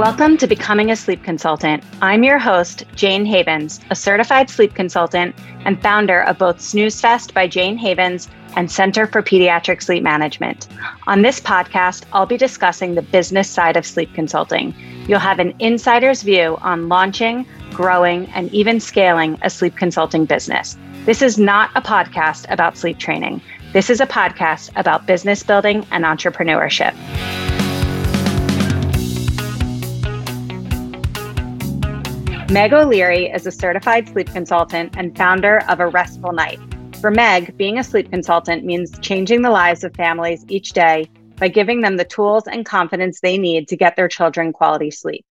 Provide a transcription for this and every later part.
Welcome to Becoming a Sleep Consultant. I'm your host, Jane Havens, a certified sleep consultant and founder of both Snooze Fest by Jane Havens and Center for Pediatric Sleep Management. On this podcast, I'll be discussing the business side of sleep consulting. You'll have an insider's view on launching, growing, and even scaling a sleep consulting business. This is not a podcast about sleep training. This is a podcast about business building and entrepreneurship. Meg O'Leary is a certified sleep consultant and founder of A Restful Night. For Meg, being a sleep consultant means changing the lives of families each day by giving them the tools and confidence they need to get their children quality sleep.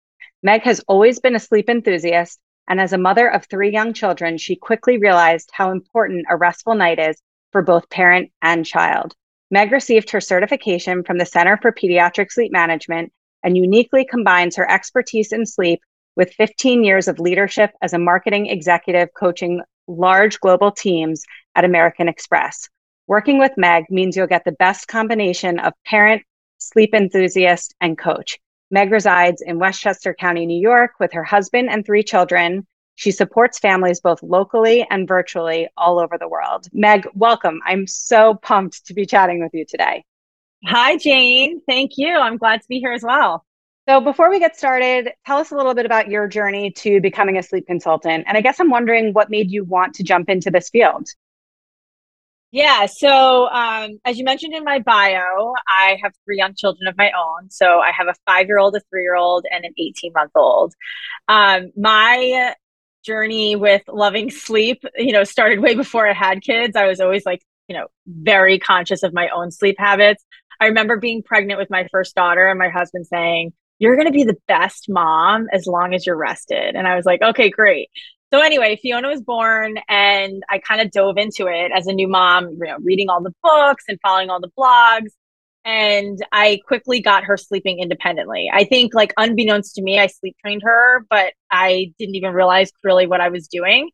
Meg has always been a sleep enthusiast, and as a mother of three young children, she quickly realized how important a restful night is for both parent and child. Meg received her certification from the Center for Pediatric Sleep Management and uniquely combines her expertise in sleep with 15 years of leadership as a marketing executive coaching large global teams at American Express. Working with Meg means you'll get the best combination of parent, sleep enthusiast, and coach. Meg resides in Westchester County, New York, with her husband and three children. She supports families both locally and virtually all over the world. Meg, welcome. I'm so pumped to be chatting with you today. Hi, Jane. Thank you. I'm glad to be here as well. So, before we get started, tell us a little bit about your journey to becoming a sleep consultant. And I guess I'm wondering what made you want to jump into this field. Yeah. So, um, as you mentioned in my bio, I have three young children of my own. So, I have a five year old, a three year old, and an 18 month old. Um, my journey with loving sleep, you know, started way before I had kids. I was always like, you know, very conscious of my own sleep habits. I remember being pregnant with my first daughter and my husband saying, you're going to be the best mom as long as you're rested. And I was like, okay, great. So anyway, Fiona was born and I kind of dove into it as a new mom, you know, reading all the books and following all the blogs. And I quickly got her sleeping independently. I think like unbeknownst to me, I sleep trained her, but I didn't even realize really what I was doing.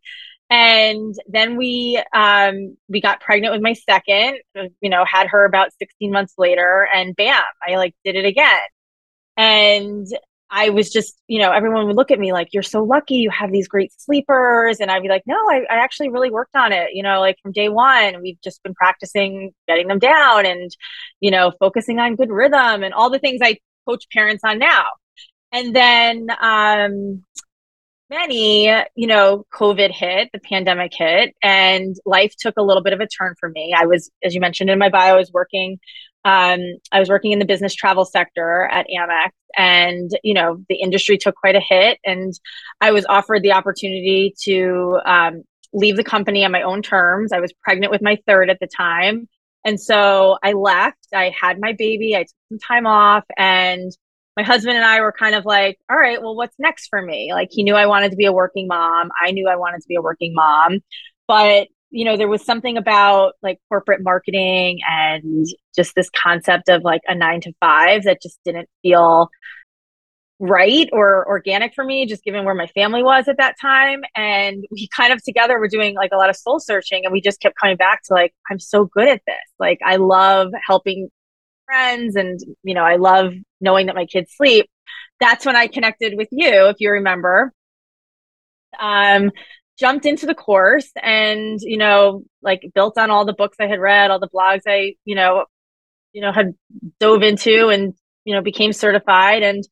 And then we um we got pregnant with my second, you know, had her about 16 months later and bam, I like did it again. And I was just, you know, everyone would look at me like, you're so lucky you have these great sleepers. And I'd be like, no, I, I actually really worked on it. You know, like from day one, we've just been practicing getting them down and, you know, focusing on good rhythm and all the things I coach parents on now. And then, um, many, you know, COVID hit, the pandemic hit, and life took a little bit of a turn for me. I was, as you mentioned in my bio, I was working um, I was working in the business travel sector at Amex, and you know the industry took quite a hit, and I was offered the opportunity to um, leave the company on my own terms. I was pregnant with my third at the time, and so I left. I had my baby. I took some time off, and my husband and I were kind of like, all right, well, what's next for me? Like he knew I wanted to be a working mom. I knew I wanted to be a working mom, but you know, there was something about like corporate marketing and just this concept of like a nine to five that just didn't feel right or organic for me, just given where my family was at that time. And we kind of together were doing like a lot of soul searching and we just kept coming back to like, I'm so good at this. Like, I love helping friends and, you know, I love knowing that my kids sleep. That's when I connected with you, if you remember. Um, jumped into the course and you know like built on all the books i had read all the blogs i you know you know had dove into and you know became certified and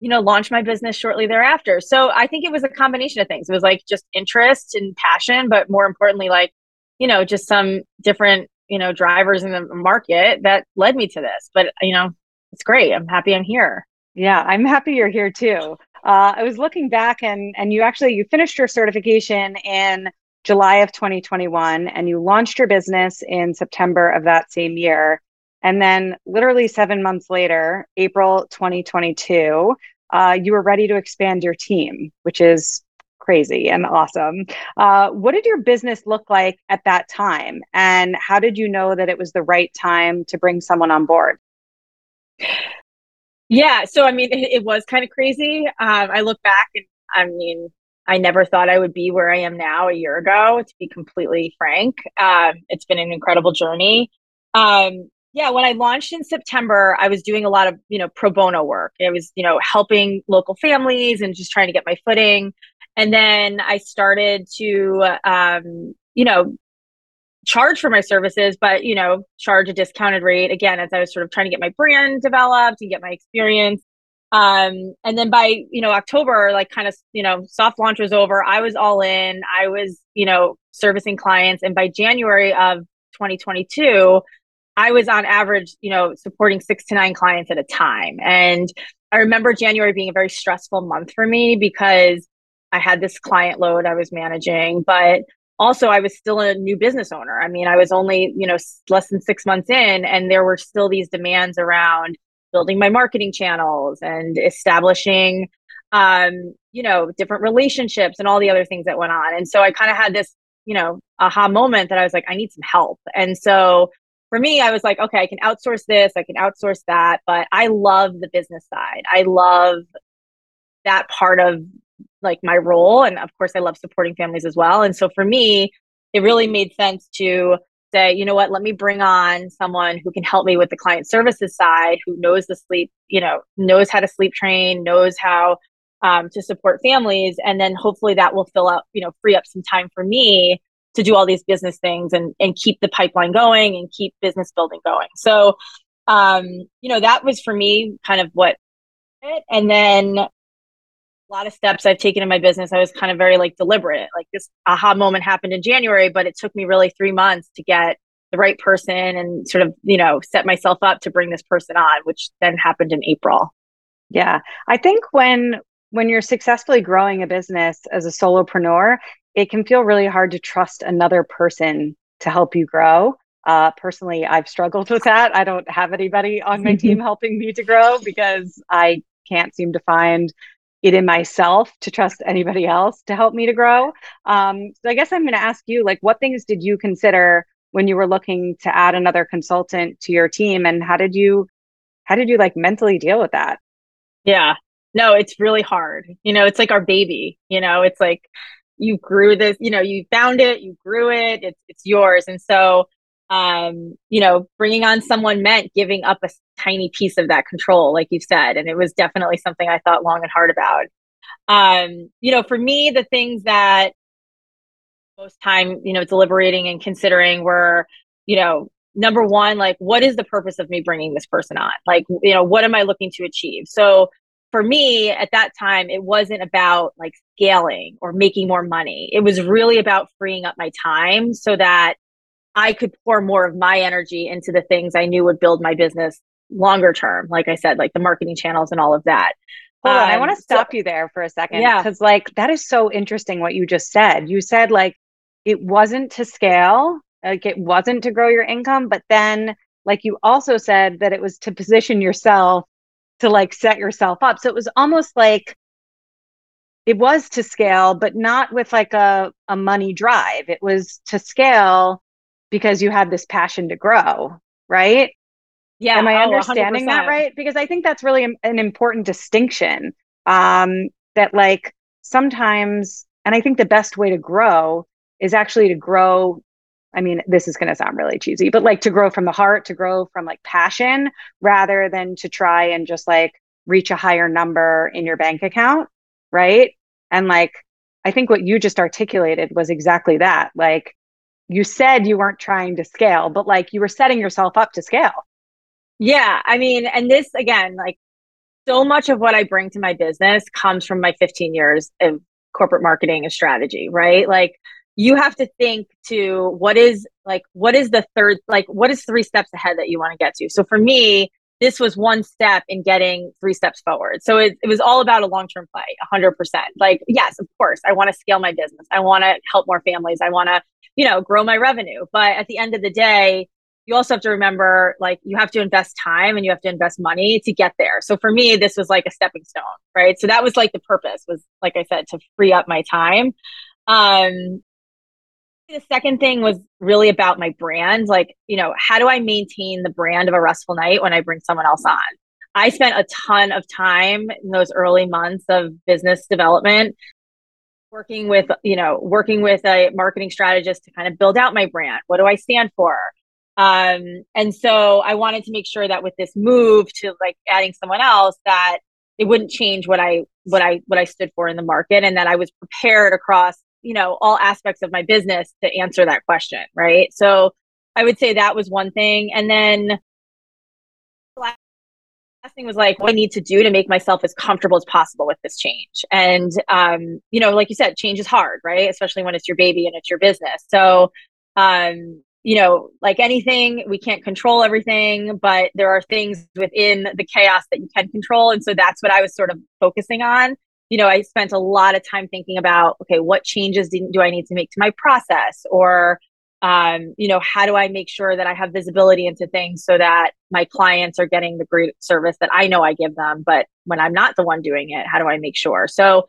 you know launched my business shortly thereafter. So i think it was a combination of things. It was like just interest and passion but more importantly like you know just some different you know drivers in the market that led me to this. But you know it's great. I'm happy i'm here. Yeah i'm happy you're here too uh, I was looking back and and you actually you finished your certification in July of 2021 and you launched your business in September of that same year. And then literally seven months later, April 2022, uh, you were ready to expand your team, which is crazy and awesome. Uh, what did your business look like at that time? And how did you know that it was the right time to bring someone on board? Yeah. So, I mean, it, it was kind of crazy. Um, I look back and I mean, I never thought I would be where I am now a year ago, to be completely frank. Um, it's been an incredible journey. Um, Yeah, when I launched in September, I was doing a lot of, you know, pro bono work. I was, you know, helping local families and just trying to get my footing. And then I started to, um, you know, charge for my services, but, you know, charge a discounted rate again as I was sort of trying to get my brand developed and get my experience. Um, and then by, you know, October, like kind of, you know, soft launch was over. I was all in. I was, you know, servicing clients. And by January of 2022, I was on average, you know, supporting six to nine clients at a time. And I remember January being a very stressful month for me because I had this client load I was managing, but also I was still a new business owner. I mean, I was only, you know, less than 6 months in and there were still these demands around building my marketing channels and establishing um, you know, different relationships and all the other things that went on. And so I kind of had this, you know, aha moment that I was like I need some help. And so for me, I was like, okay, I can outsource this, I can outsource that, but I love the business side. I love that part of like my role. And of course, I love supporting families as well. And so for me, it really made sense to say, you know what, let me bring on someone who can help me with the client services side, who knows the sleep, you know, knows how to sleep train, knows how um, to support families. And then hopefully that will fill up, you know, free up some time for me to do all these business things and and keep the pipeline going and keep business building going. So um, you know, that was for me kind of what it and then a lot of steps I've taken in my business, I was kind of very like deliberate. Like this aha moment happened in January, but it took me really three months to get the right person and sort of, you know, set myself up to bring this person on, which then happened in April. Yeah. I think when when you're successfully growing a business as a solopreneur, it can feel really hard to trust another person to help you grow. Uh, personally, I've struggled with that. I don't have anybody on my team helping me to grow because I can't seem to find it in myself to trust anybody else to help me to grow. Um, so I guess I'm going to ask you, like, what things did you consider when you were looking to add another consultant to your team, and how did you, how did you like mentally deal with that? Yeah, no, it's really hard. You know, it's like our baby. You know, it's like you grew this, you know, you found it, you grew it, it's it's yours. And so um, you know, bringing on someone meant giving up a tiny piece of that control, like you said. And it was definitely something I thought long and hard about. Um, you know, for me, the things that most time, you know, deliberating and considering were, you know, number one, like, what is the purpose of me bringing this person on? Like, you know, what am I looking to achieve? So for me at that time, it wasn't about like scaling or making more money. It was really about freeing up my time so that I could pour more of my energy into the things I knew would build my business longer term. Like I said, like the marketing channels and all of that. Hold um, on, I want to stop so, you there for a second. Yeah. Because, like, that is so interesting what you just said. You said, like, it wasn't to scale, like, it wasn't to grow your income, but then, like, you also said that it was to position yourself to like set yourself up. So it was almost like it was to scale, but not with like a, a money drive. It was to scale because you had this passion to grow, right? Yeah. Am I oh, understanding 100%. that right? Because I think that's really an important distinction. Um, that like sometimes, and I think the best way to grow is actually to grow I mean, this is going to sound really cheesy, but like to grow from the heart, to grow from like passion rather than to try and just like reach a higher number in your bank account. Right. And like, I think what you just articulated was exactly that. Like, you said you weren't trying to scale, but like you were setting yourself up to scale. Yeah. I mean, and this again, like so much of what I bring to my business comes from my 15 years of corporate marketing and strategy, right? Like, you have to think to what is like what is the third like what is three steps ahead that you want to get to so for me this was one step in getting three steps forward. So it, it was all about a long-term play 100% like yes of course i want to scale my business. I want to help more families. I want to you know grow my revenue. But at the end of the day you also have to remember like you have to invest time and you have to invest money to get there. So for me this was like a stepping stone right? So that was like the purpose was like i said to free up my time. Um the second thing was really about my brand. Like, you know, how do I maintain the brand of a restful night when I bring someone else on? I spent a ton of time in those early months of business development working with, you know, working with a marketing strategist to kind of build out my brand. What do I stand for? Um, and so I wanted to make sure that with this move to like adding someone else, that it wouldn't change what I what I what I stood for in the market, and that I was prepared across you know all aspects of my business to answer that question, right? So I would say that was one thing, and then last thing was like what I need to do to make myself as comfortable as possible with this change. And um, you know, like you said, change is hard, right? Especially when it's your baby and it's your business. So um, you know, like anything, we can't control everything, but there are things within the chaos that you can control. And so that's what I was sort of focusing on. You know, I spent a lot of time thinking about, okay, what changes do, I need to make to my process? Or um, you know, how do I make sure that I have visibility into things so that my clients are getting the great service that I know I give them, but when I'm not the one doing it, how do I make sure? So,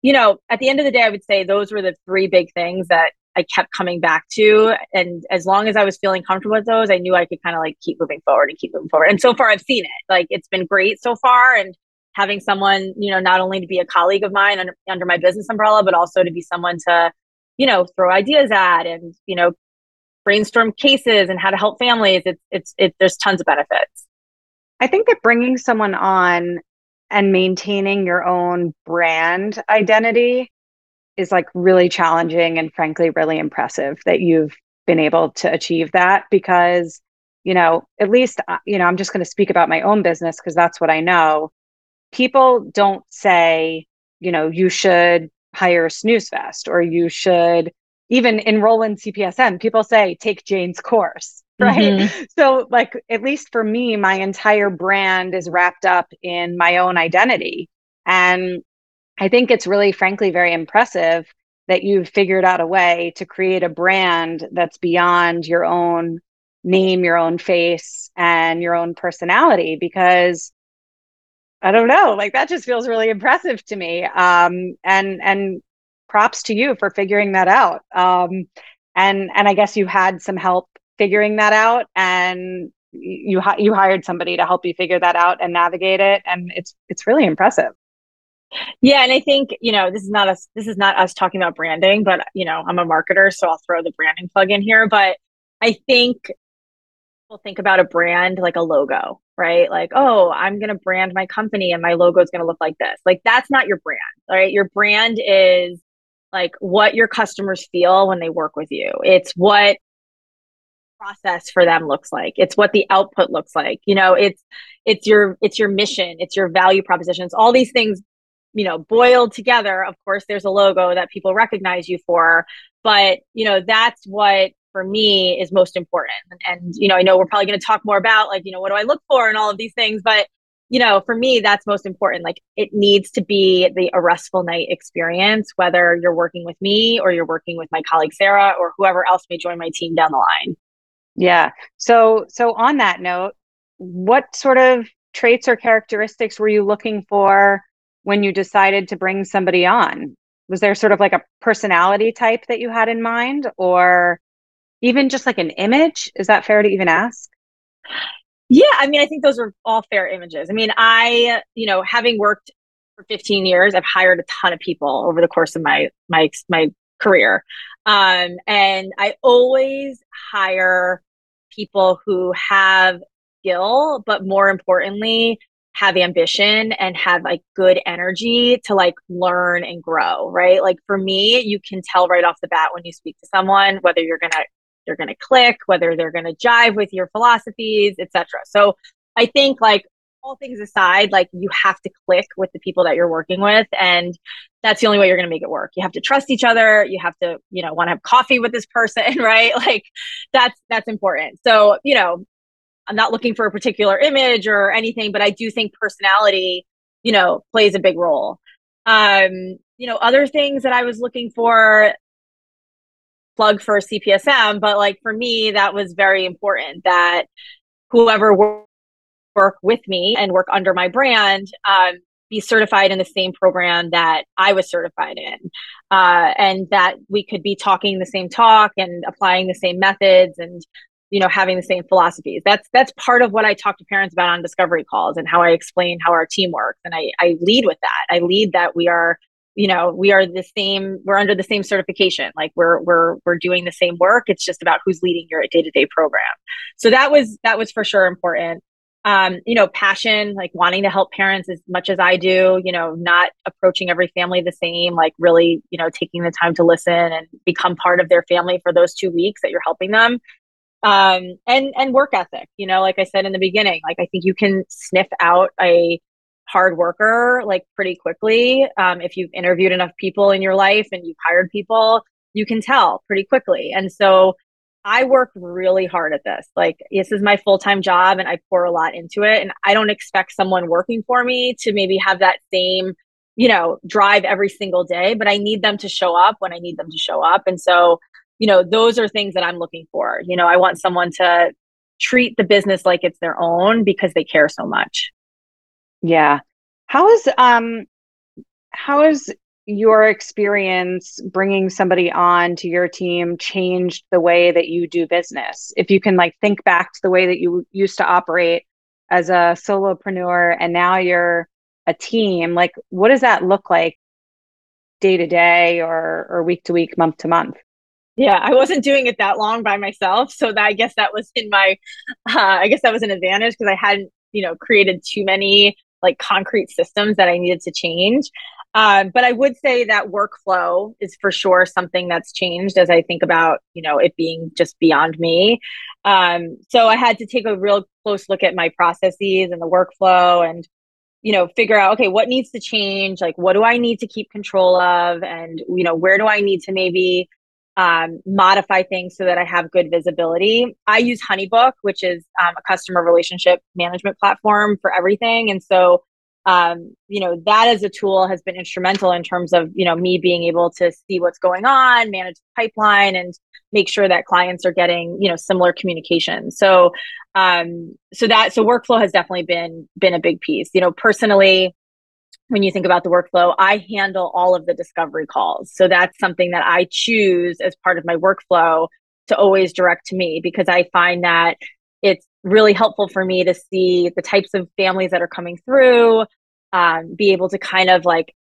you know, at the end of the day, I would say those were the three big things that I kept coming back to. And as long as I was feeling comfortable with those, I knew I could kind of like keep moving forward and keep moving forward. And so far, I've seen it. Like it's been great so far. And having someone, you know, not only to be a colleague of mine under, under my business umbrella, but also to be someone to, you know, throw ideas at and, you know, brainstorm cases and how to help families. It's it's it, there's tons of benefits. I think that bringing someone on and maintaining your own brand identity is like really challenging and frankly really impressive that you've been able to achieve that because you know at least uh, you know i'm just going to speak about my own business because that's what i know people don't say you know you should hire a snooze fest or you should even enroll in CPSM, people say, take Jane's course, right? Mm-hmm. So, like, at least for me, my entire brand is wrapped up in my own identity. And I think it's really, frankly, very impressive that you've figured out a way to create a brand that's beyond your own name, your own face, and your own personality because I don't know, like that just feels really impressive to me. Um, and and props to you for figuring that out. Um, and and I guess you had some help figuring that out, and you you hired somebody to help you figure that out and navigate it, and it's it's really impressive. Yeah, and I think you know this is not us. This is not us talking about branding, but you know I'm a marketer, so I'll throw the branding plug in here. But I think think about a brand like a logo, right? Like, oh, I'm going to brand my company and my logo is going to look like this. Like, that's not your brand, right? Your brand is like what your customers feel when they work with you. It's what process for them looks like. It's what the output looks like. You know, it's it's your it's your mission, it's your value propositions. All these things, you know, boiled together. Of course, there's a logo that people recognize you for, but you know, that's what for me is most important. And, and you know, I know we're probably going to talk more about like, you know, what do I look for and all of these things, but you know, for me, that's most important. Like it needs to be the a restful night experience, whether you're working with me or you're working with my colleague Sarah or whoever else may join my team down the line. Yeah. So so on that note, what sort of traits or characteristics were you looking for when you decided to bring somebody on? Was there sort of like a personality type that you had in mind or even just like an image? Is that fair to even ask? Yeah, I mean, I think those are all fair images. I mean, I, you know, having worked for 15 years, I've hired a ton of people over the course of my my my career. Um, and I always hire people who have skill, but more importantly, have ambition and have like good energy to like learn and grow, right? Like for me, you can tell right off the bat when you speak to someone whether you're going to they're going to click, whether they're going to jive with your philosophies, etc. So I think like all things aside, like you have to click with the people that you're working with. And that's the only way you're going to make it work. You have to trust each other. You have to, you know, want to have coffee with this person, right? Like that's, that's important. So, you know, I'm not looking for a particular image or anything, but I do think personality, you know, plays a big role. Um, you know, other things that I was looking for, plug for CPSM, but like for me, that was very important that whoever work, work with me and work under my brand um, be certified in the same program that I was certified in, uh, and that we could be talking the same talk and applying the same methods and you know having the same philosophies. That's that's part of what i talk to parents about on discovery calls and how i explain how our team works and i i lead with that. I lead that we are you know we are the same we're under the same certification. Like we're we're we're doing the same work. It's just about who's leading your day-to-day program. So that was that was for sure important. Um you know passion like wanting to help parents as much as i do you know not approaching every family the same like really you know taking the time to listen and become part of their family for those two weeks that you're helping them. Um and and work ethic you know like i said in the beginning like i think you can sniff out a hard worker like pretty quickly. Um, if you've interviewed enough people in your life and you've hired people, you can tell pretty quickly. And so I work really hard at this. Like, this is my full time job and I pour a lot into it. And I don't expect someone working for me to maybe have that same, you know, drive every single day, but I need them to show up when I need them to show up. And so, you know, those are things that I'm looking for. You know, I want someone to treat the business like it's their own because they care so much. Yeah. How is um how is your experience bringing somebody on to your team changed the way that you do business? If you can like think back to the way that you used to operate as a solopreneur and now you're a team, like what does that look like day to day or or week to week, month to month? Yeah, I wasn't doing it that long by myself, so that I guess that was in my uh, I guess that was an advantage because I hadn't, you know, created too many like concrete systems that I needed to change. Um, but I would say that workflow is for sure something that's changed as I think about, you know, it being just beyond me. Um, so I had to take a real close look at my processes and the workflow and, you know, figure out, okay, what needs to change? Like, what do I need to keep control of? And, you know, where do I need to maybe um, modify things so that I have good visibility. I use Honeybook, which is um, a customer relationship management platform for everything. And so, um, you know, that as a tool has been instrumental in terms of, you know, me being able to see what's going on, manage the pipeline, and make sure that clients are getting, you know, similar communication. So, um, so that, so workflow has definitely been, been a big piece. You know, personally, when you think about the workflow, I handle all of the discovery calls. So that's something that I choose as part of my workflow to always direct to me because I find that it's really helpful for me to see the types of families that are coming through, um, be able to kind of like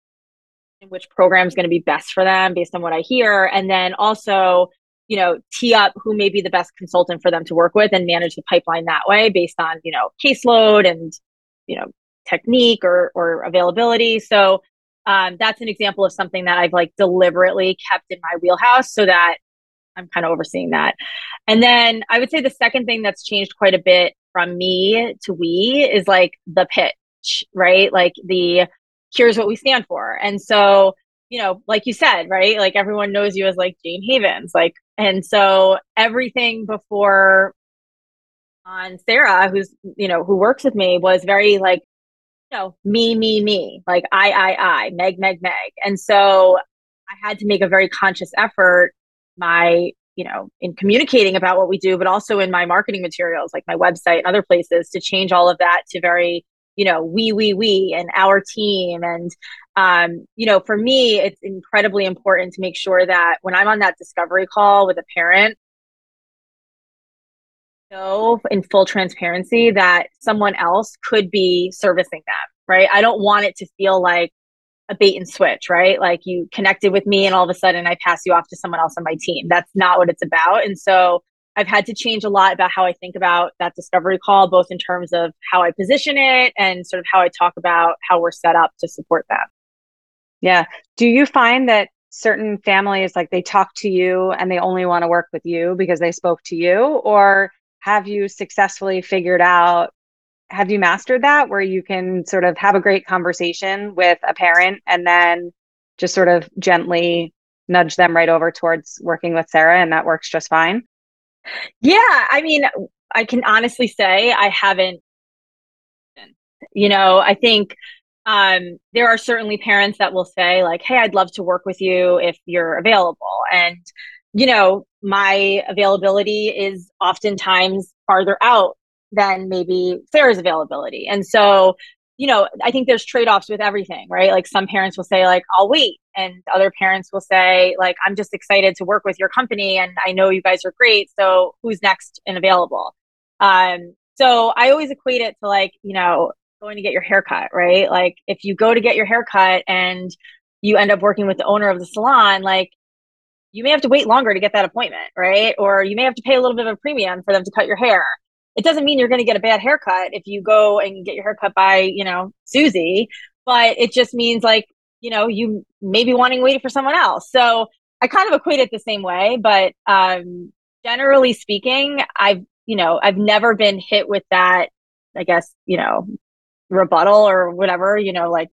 which program is going to be best for them based on what I hear. And then also, you know, tee up who may be the best consultant for them to work with and manage the pipeline that way based on, you know, caseload and, you know, technique or or availability. So um, that's an example of something that I've like deliberately kept in my wheelhouse so that I'm kind of overseeing that. And then I would say the second thing that's changed quite a bit from me to we is like the pitch, right? Like the here's what we stand for. And so, you know, like you said, right? Like everyone knows you as like Jane Havens. Like, and so everything before on Sarah, who's, you know, who works with me was very like know, me, me, me, like I, I, I, Meg, Meg, Meg. And so I had to make a very conscious effort, my, you know, in communicating about what we do, but also in my marketing materials, like my website and other places, to change all of that to very, you know, we, we, we, and our team. And, um, you know, for me, it's incredibly important to make sure that when I'm on that discovery call with a parent, know in full transparency that someone else could be servicing them, right? I don't want it to feel like a bait and switch, right? Like you connected with me and all of a sudden I pass you off to someone else on my team. That's not what it's about. And so I've had to change a lot about how I think about that discovery call, both in terms of how I position it and sort of how I talk about how we're set up to support them. Yeah. Do you find that certain families like they talk to you and they only want to work with you because they spoke to you or have you successfully figured out have you mastered that where you can sort of have a great conversation with a parent and then just sort of gently nudge them right over towards working with Sarah and that works just fine? Yeah, I mean, I can honestly say I haven't you know, I think um, there are certainly parents that will say like, "Hey, I'd love to work with you if you're available." And you know, my availability is oftentimes farther out than maybe Sarah's availability. And so, you know, I think there's trade offs with everything, right? Like some parents will say, like, I'll wait. And other parents will say, like, I'm just excited to work with your company and I know you guys are great. So who's next and available? Um, so I always equate it to like, you know, going to get your haircut, right? Like if you go to get your haircut and you end up working with the owner of the salon, like you may have to wait longer to get that appointment, right? Or you may have to pay a little bit of a premium for them to cut your hair. It doesn't mean you're going to get a bad haircut if you go and get your haircut by, you know, Susie, but it just means like, you know, you may be wanting to wait for someone else. So I kind of equate it the same way, but um, generally speaking, I've, you know, I've never been hit with that, I guess, you know, rebuttal or whatever, you know, like,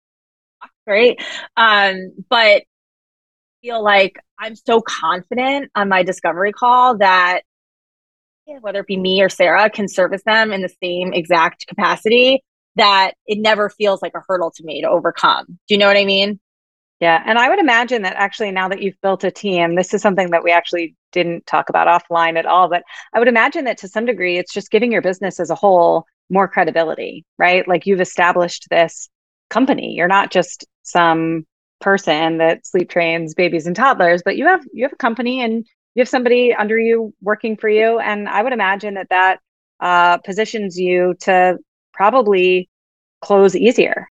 right. Um, but feel like I'm so confident on my discovery call that whether it be me or Sarah can service them in the same exact capacity that it never feels like a hurdle to me to overcome. Do you know what I mean? Yeah. And I would imagine that actually, now that you've built a team, this is something that we actually didn't talk about offline at all. But I would imagine that to some degree, it's just giving your business as a whole more credibility, right? Like you've established this company. You're not just some person that sleep trains babies and toddlers, but you have you have a company and you have somebody under you working for you. And I would imagine that that uh, positions you to probably close easier.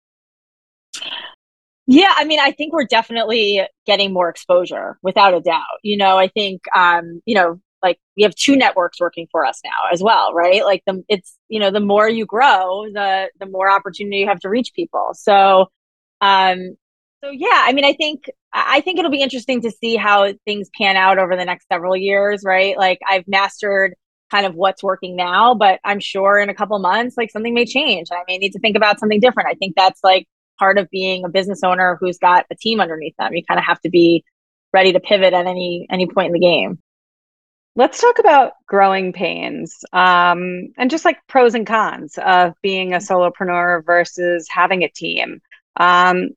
Yeah, I mean, I think we're definitely getting more exposure without a doubt. You know, I think, um, you know, like we have two networks working for us now as well, right? Like the it's you know the more you grow, the the more opportunity you have to reach people. So, um, so yeah, I mean, I think I think it'll be interesting to see how things pan out over the next several years, right? Like I've mastered kind of what's working now, but I'm sure in a couple months, like something may change. I may need to think about something different. I think that's like part of being a business owner who's got a team underneath them. You kind of have to be ready to pivot at any any point in the game. Let's talk about growing pains um, and just like pros and cons of being a solopreneur versus having a team. Um,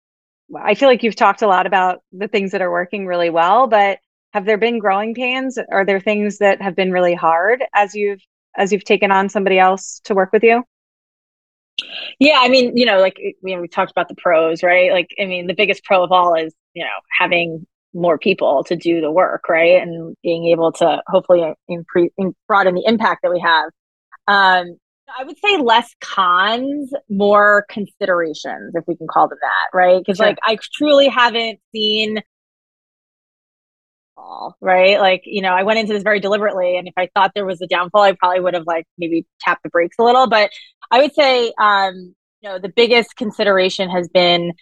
I feel like you've talked a lot about the things that are working really well, but have there been growing pains? Are there things that have been really hard as you've as you've taken on somebody else to work with you? Yeah, I mean, you know, like you know, we talked about the pros, right? Like, I mean, the biggest pro of all is you know having more people to do the work, right, and being able to hopefully increase, broaden the impact that we have. Um, I would say less cons, more considerations, if we can call them that, right? Because sure. like I truly haven't seen all, right? Like, you know, I went into this very deliberately, and if I thought there was a downfall, I probably would have like maybe tapped the brakes a little. But I would say, um, you know, the biggest consideration has been,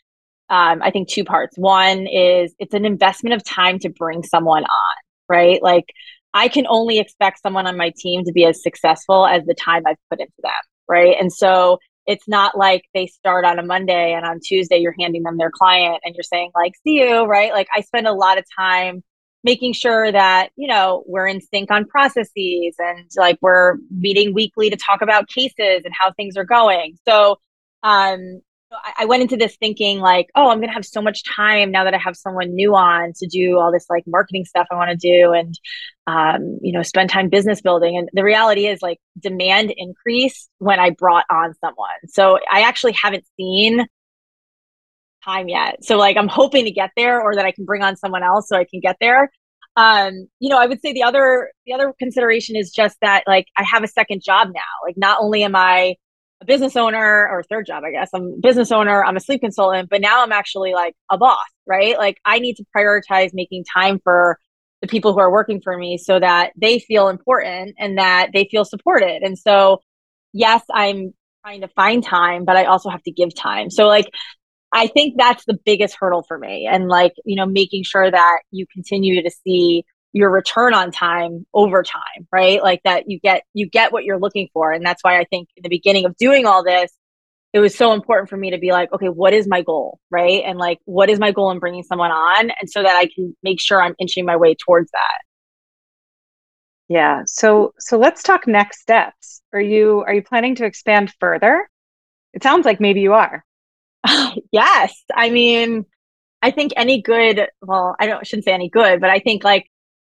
um, I think, two parts. One is it's an investment of time to bring someone on, right? Like, I can only expect someone on my team to be as successful as the time I've put into them, right? And so it's not like they start on a Monday and on Tuesday you're handing them their client and you're saying like see you, right? Like I spend a lot of time making sure that you know we're in sync on processes and like we're meeting weekly to talk about cases and how things are going so um I went into this thinking like, oh, I'm gonna have so much time now that I have someone new on to do all this like marketing stuff I want to do and um, you know, spend time business building. And the reality is like demand increased when I brought on someone. So I actually haven't seen time yet. So like I'm hoping to get there or that I can bring on someone else so I can get there. Um, you know, I would say the other the other consideration is just that like I have a second job now. Like not only am I a business owner or third job, I guess. I'm business owner, I'm a sleep consultant, but now I'm actually like a boss, right? Like I need to prioritize making time for the people who are working for me so that they feel important and that they feel supported. And so yes, I'm trying to find time, but I also have to give time. So like I think that's the biggest hurdle for me. And like, you know, making sure that you continue to see your return on time over time, right? Like that you get you get what you're looking for. And that's why I think in the beginning of doing all this, it was so important for me to be like, okay, what is my goal, right? And like, what is my goal in bringing someone on, and so that I can make sure I'm inching my way towards that. Yeah. So so let's talk next steps. Are you are you planning to expand further? It sounds like maybe you are. yes. I mean, I think any good, well, I don't shouldn't say any good, but I think like,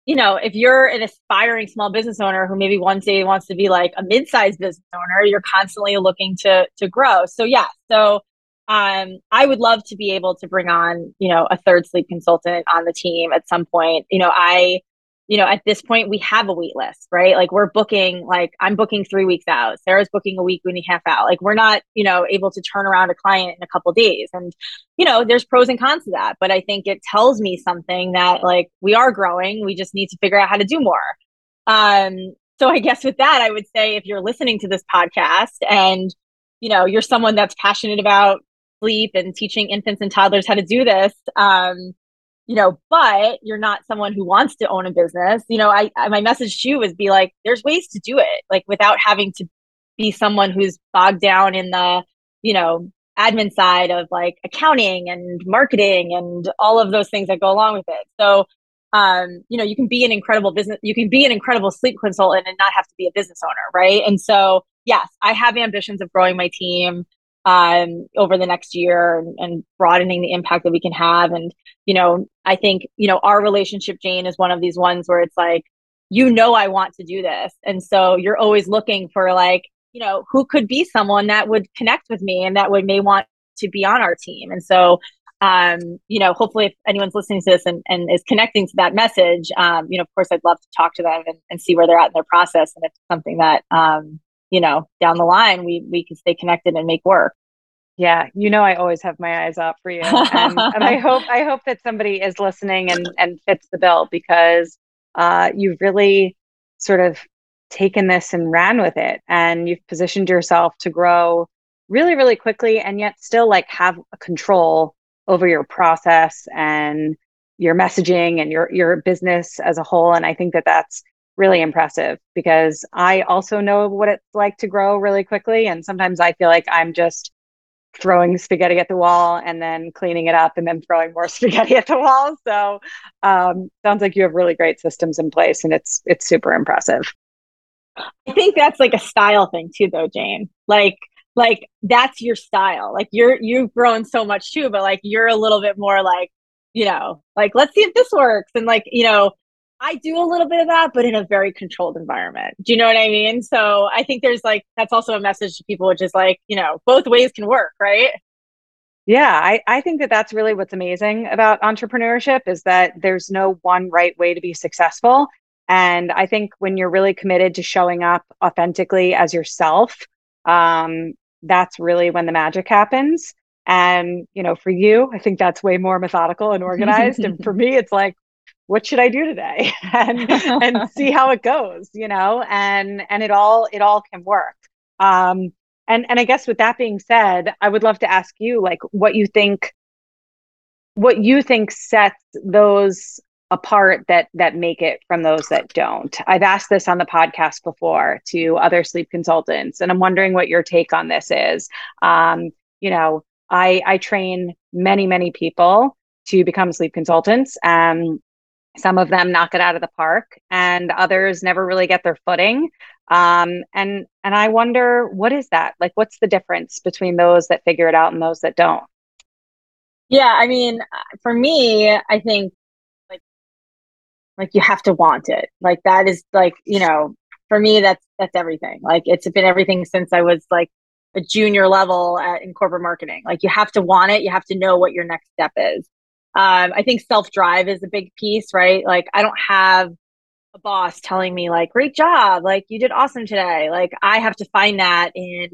you know, if you're an aspiring small business owner who maybe one day wants to be like a mid-sized business owner, you're constantly looking to to grow. So yeah. So um, I would love to be able to bring on, you know, a third sleep consultant on the team at some point. You know, I you know, at this point we have a wait list, right? Like we're booking, like I'm booking three weeks out. Sarah's booking a week, and a half out. Like we're not, you know, able to turn around a client in a couple days. And, you know, there's pros and cons to that. But I think it tells me something that like we are growing. We just need to figure out how to do more. Um, so I guess with that, I would say if you're listening to this podcast and, you know, you're someone that's passionate about sleep and teaching infants and toddlers how to do this, um, you know, but you're not someone who wants to own a business, you know, I, I my message to you is be like, there's ways to do it, like without having to be someone who's bogged down in the, you know, admin side of like accounting and marketing and all of those things that go along with it. So, um, you know, you can be an incredible business, you can be an incredible sleep consultant and not have to be a business owner, right? And so, yes, I have ambitions of growing my team um, over the next year and, and, broadening the impact that we can have. And, you know, I think, you know, our relationship, Jane, is one of these ones where it's like, you know, I want to do this. And so you're always looking for like, you know, who could be someone that would connect with me and that would may want to be on our team. And so, um, you know, hopefully if anyone's listening to this and, and is connecting to that message, um, you know, of course, I'd love to talk to them and, and see where they're at in their process. And if it's something that, um, you know, down the line, we we can stay connected and make work. Yeah, you know, I always have my eyes out for you, and, and I hope I hope that somebody is listening and and fits the bill because uh, you've really sort of taken this and ran with it, and you've positioned yourself to grow really really quickly, and yet still like have control over your process and your messaging and your your business as a whole. And I think that that's really impressive because I also know what it's like to grow really quickly. And sometimes I feel like I'm just throwing spaghetti at the wall and then cleaning it up and then throwing more spaghetti at the wall. So um, sounds like you have really great systems in place and it's it's super impressive. I think that's like a style thing too though, Jane. Like like that's your style. Like you're you've grown so much too, but like you're a little bit more like, you know, like let's see if this works. And like, you know, I do a little bit of that, but in a very controlled environment. Do you know what I mean? So I think there's like, that's also a message to people, which is like, you know, both ways can work, right? Yeah, I, I think that that's really what's amazing about entrepreneurship is that there's no one right way to be successful. And I think when you're really committed to showing up authentically as yourself, um, that's really when the magic happens. And, you know, for you, I think that's way more methodical and organized. and for me, it's like, what should I do today and and see how it goes, you know, and and it all it all can work. Um and and I guess with that being said, I would love to ask you like what you think what you think sets those apart that that make it from those that don't. I've asked this on the podcast before to other sleep consultants and I'm wondering what your take on this is. Um you know, I I train many many people to become sleep consultants. Um, some of them knock it out of the park, and others never really get their footing. Um, and and I wonder what is that like? What's the difference between those that figure it out and those that don't? Yeah, I mean, for me, I think like like you have to want it. Like that is like you know, for me, that's that's everything. Like it's been everything since I was like a junior level at, in corporate marketing. Like you have to want it. You have to know what your next step is. Um, I think self drive is a big piece, right? Like, I don't have a boss telling me, like, great job, like, you did awesome today. Like, I have to find that in,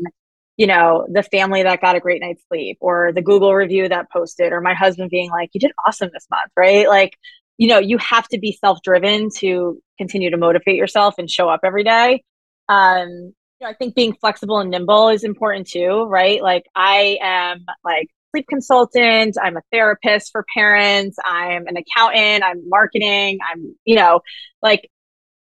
you know, the family that got a great night's sleep or the Google review that posted or my husband being like, you did awesome this month, right? Like, you know, you have to be self driven to continue to motivate yourself and show up every day. Um, I think being flexible and nimble is important too, right? Like I am like sleep consultant, I'm a therapist for parents, I'm an accountant, I'm marketing, I'm, you know, like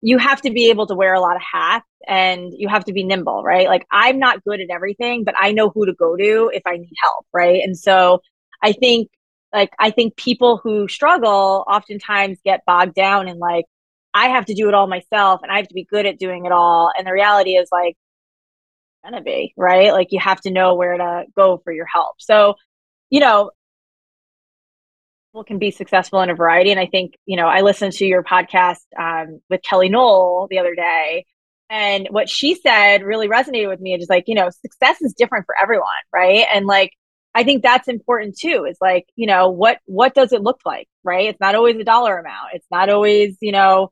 you have to be able to wear a lot of hats and you have to be nimble, right? Like I'm not good at everything, but I know who to go to if I need help, right? And so I think like I think people who struggle oftentimes get bogged down in like I have to do it all myself and I have to be good at doing it all. And the reality is like gonna be, right? Like you have to know where to go for your help. So you know, people can be successful in a variety. And I think, you know, I listened to your podcast um, with Kelly Knoll the other day. And what she said really resonated with me. And just like, you know, success is different for everyone, right? And like, I think that's important too. Is like, you know, what what does it look like, right? It's not always a dollar amount. It's not always, you know,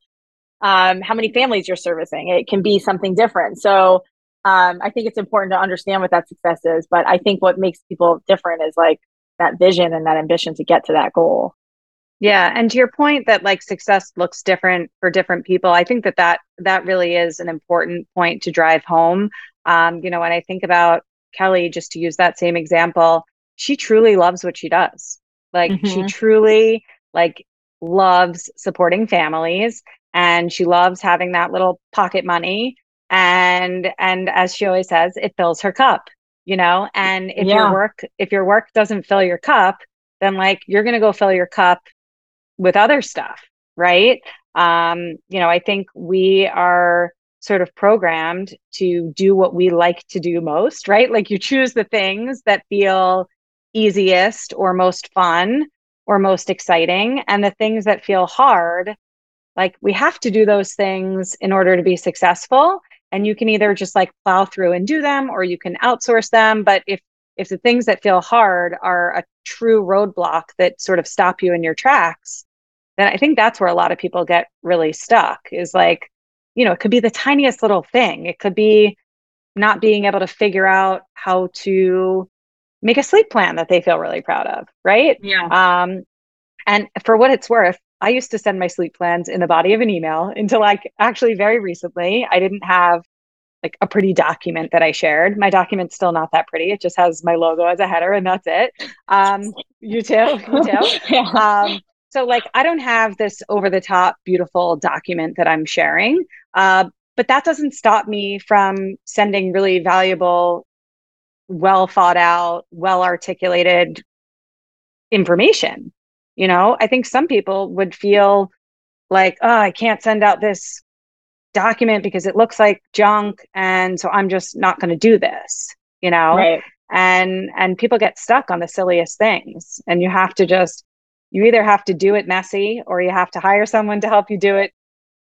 um, how many families you're servicing. It can be something different. So um, I think it's important to understand what that success is. But I think what makes people different is like that vision and that ambition to get to that goal. Yeah, and to your point that like success looks different for different people, I think that that that really is an important point to drive home. Um, you know, when I think about Kelly, just to use that same example, she truly loves what she does. Like mm-hmm. she truly like loves supporting families and she loves having that little pocket money and and as she always says it fills her cup you know? And if yeah. your work if your work doesn't fill your cup then like you're going to go fill your cup with other stuff right? Um you know i think we are sort of programmed to do what we like to do most right? Like you choose the things that feel easiest or most fun or most exciting and the things that feel hard like we have to do those things in order to be successful and you can either just like plow through and do them or you can outsource them. But if if the things that feel hard are a true roadblock that sort of stop you in your tracks then i think that's where a lot of people get really stuck is like you know it could be the tiniest little thing. It could be not being able to figure out how to make a sleep plan that they feel really proud of right? Yeah. Um and for what it's worth I used to send my sleep plans in the body of an email until like actually very recently I didn't have like a pretty document that I shared. My document's still not that pretty. It just has my logo as a header and that's it. Um, you too, you too. yeah. Um, so like I don't have this over the top beautiful document that I'm sharing. Uh, but that doesn't stop me from sending really valuable, well thought out, well articulated information you know, I think some people would feel like, oh, I can't send out this document because it looks like junk. And so I'm just not going to do this, you know? Right. And and people get stuck on the silliest things. And you have to just you either have to do it messy or you have to hire someone to help you do it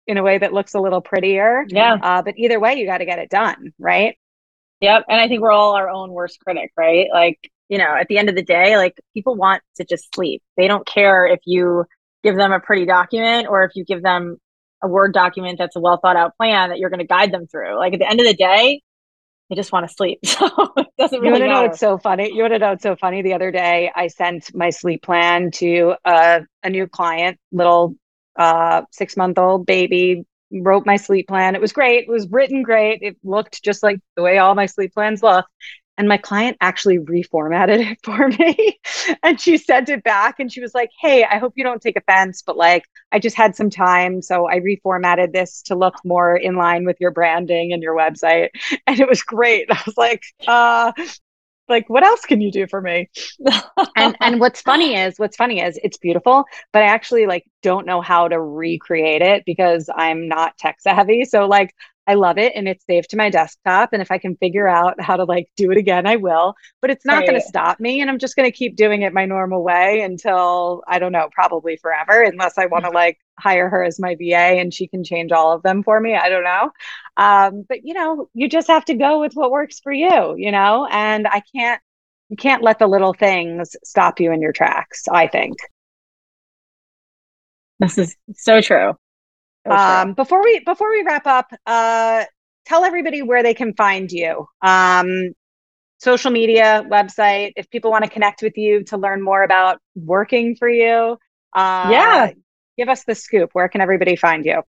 in a way that looks a little prettier. Yeah. Uh, but either way, you got to get it done, right? Yep. And I think we're all our own worst critic, right? Like you know, at the end of the day, like people want to just sleep. They don't care if you give them a pretty document or if you give them a Word document that's a well thought out plan that you're going to guide them through. Like at the end of the day, they just want to sleep. So it doesn't really You want to know it's so funny? You want to know it's so funny? The other day, I sent my sleep plan to a, a new client, little uh, six month old baby, wrote my sleep plan. It was great. It was written great. It looked just like the way all my sleep plans look. And my client actually reformatted it for me. and she sent it back and she was like, Hey, I hope you don't take offense, but like, I just had some time. So I reformatted this to look more in line with your branding and your website. And it was great. I was like, uh, like what else can you do for me and and what's funny is what's funny is it's beautiful but i actually like don't know how to recreate it because i'm not tech savvy so like I love it and it's saved to my desktop. And if I can figure out how to like do it again, I will. But it's not right. going to stop me. And I'm just going to keep doing it my normal way until I don't know, probably forever, unless I want to like hire her as my VA and she can change all of them for me. I don't know. Um, but you know, you just have to go with what works for you, you know, and I can't, you can't let the little things stop you in your tracks, I think. This is so true. Um, before we before we wrap up, uh, tell everybody where they can find you. Um, social media, website. If people want to connect with you to learn more about working for you, uh, yeah, give us the scoop. Where can everybody find you?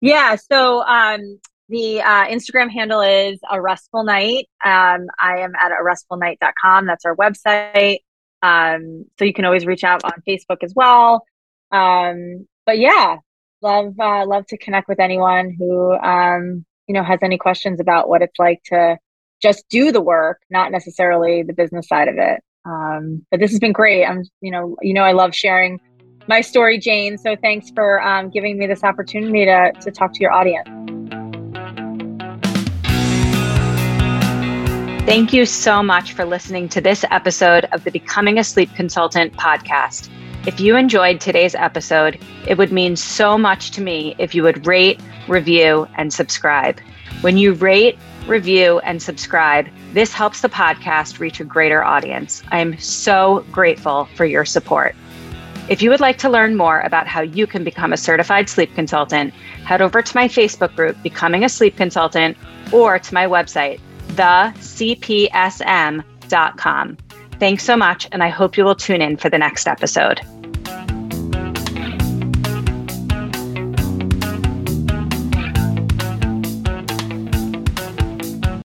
Yeah, so um, the uh, Instagram handle is a restful night. Um, I am at a restful restfulnight.com. That's our website. Um, so you can always reach out on Facebook as well. Um, but yeah, love uh, love to connect with anyone who um, you know has any questions about what it's like to just do the work, not necessarily the business side of it. Um, but this has been great. I'm you know you know I love sharing my story, Jane. So thanks for um, giving me this opportunity to to talk to your audience. Thank you so much for listening to this episode of the Becoming a Sleep Consultant podcast. If you enjoyed today's episode, it would mean so much to me if you would rate, review, and subscribe. When you rate, review, and subscribe, this helps the podcast reach a greater audience. I am so grateful for your support. If you would like to learn more about how you can become a certified sleep consultant, head over to my Facebook group, Becoming a Sleep Consultant, or to my website, thecpsm.com. Thanks so much, and I hope you will tune in for the next episode.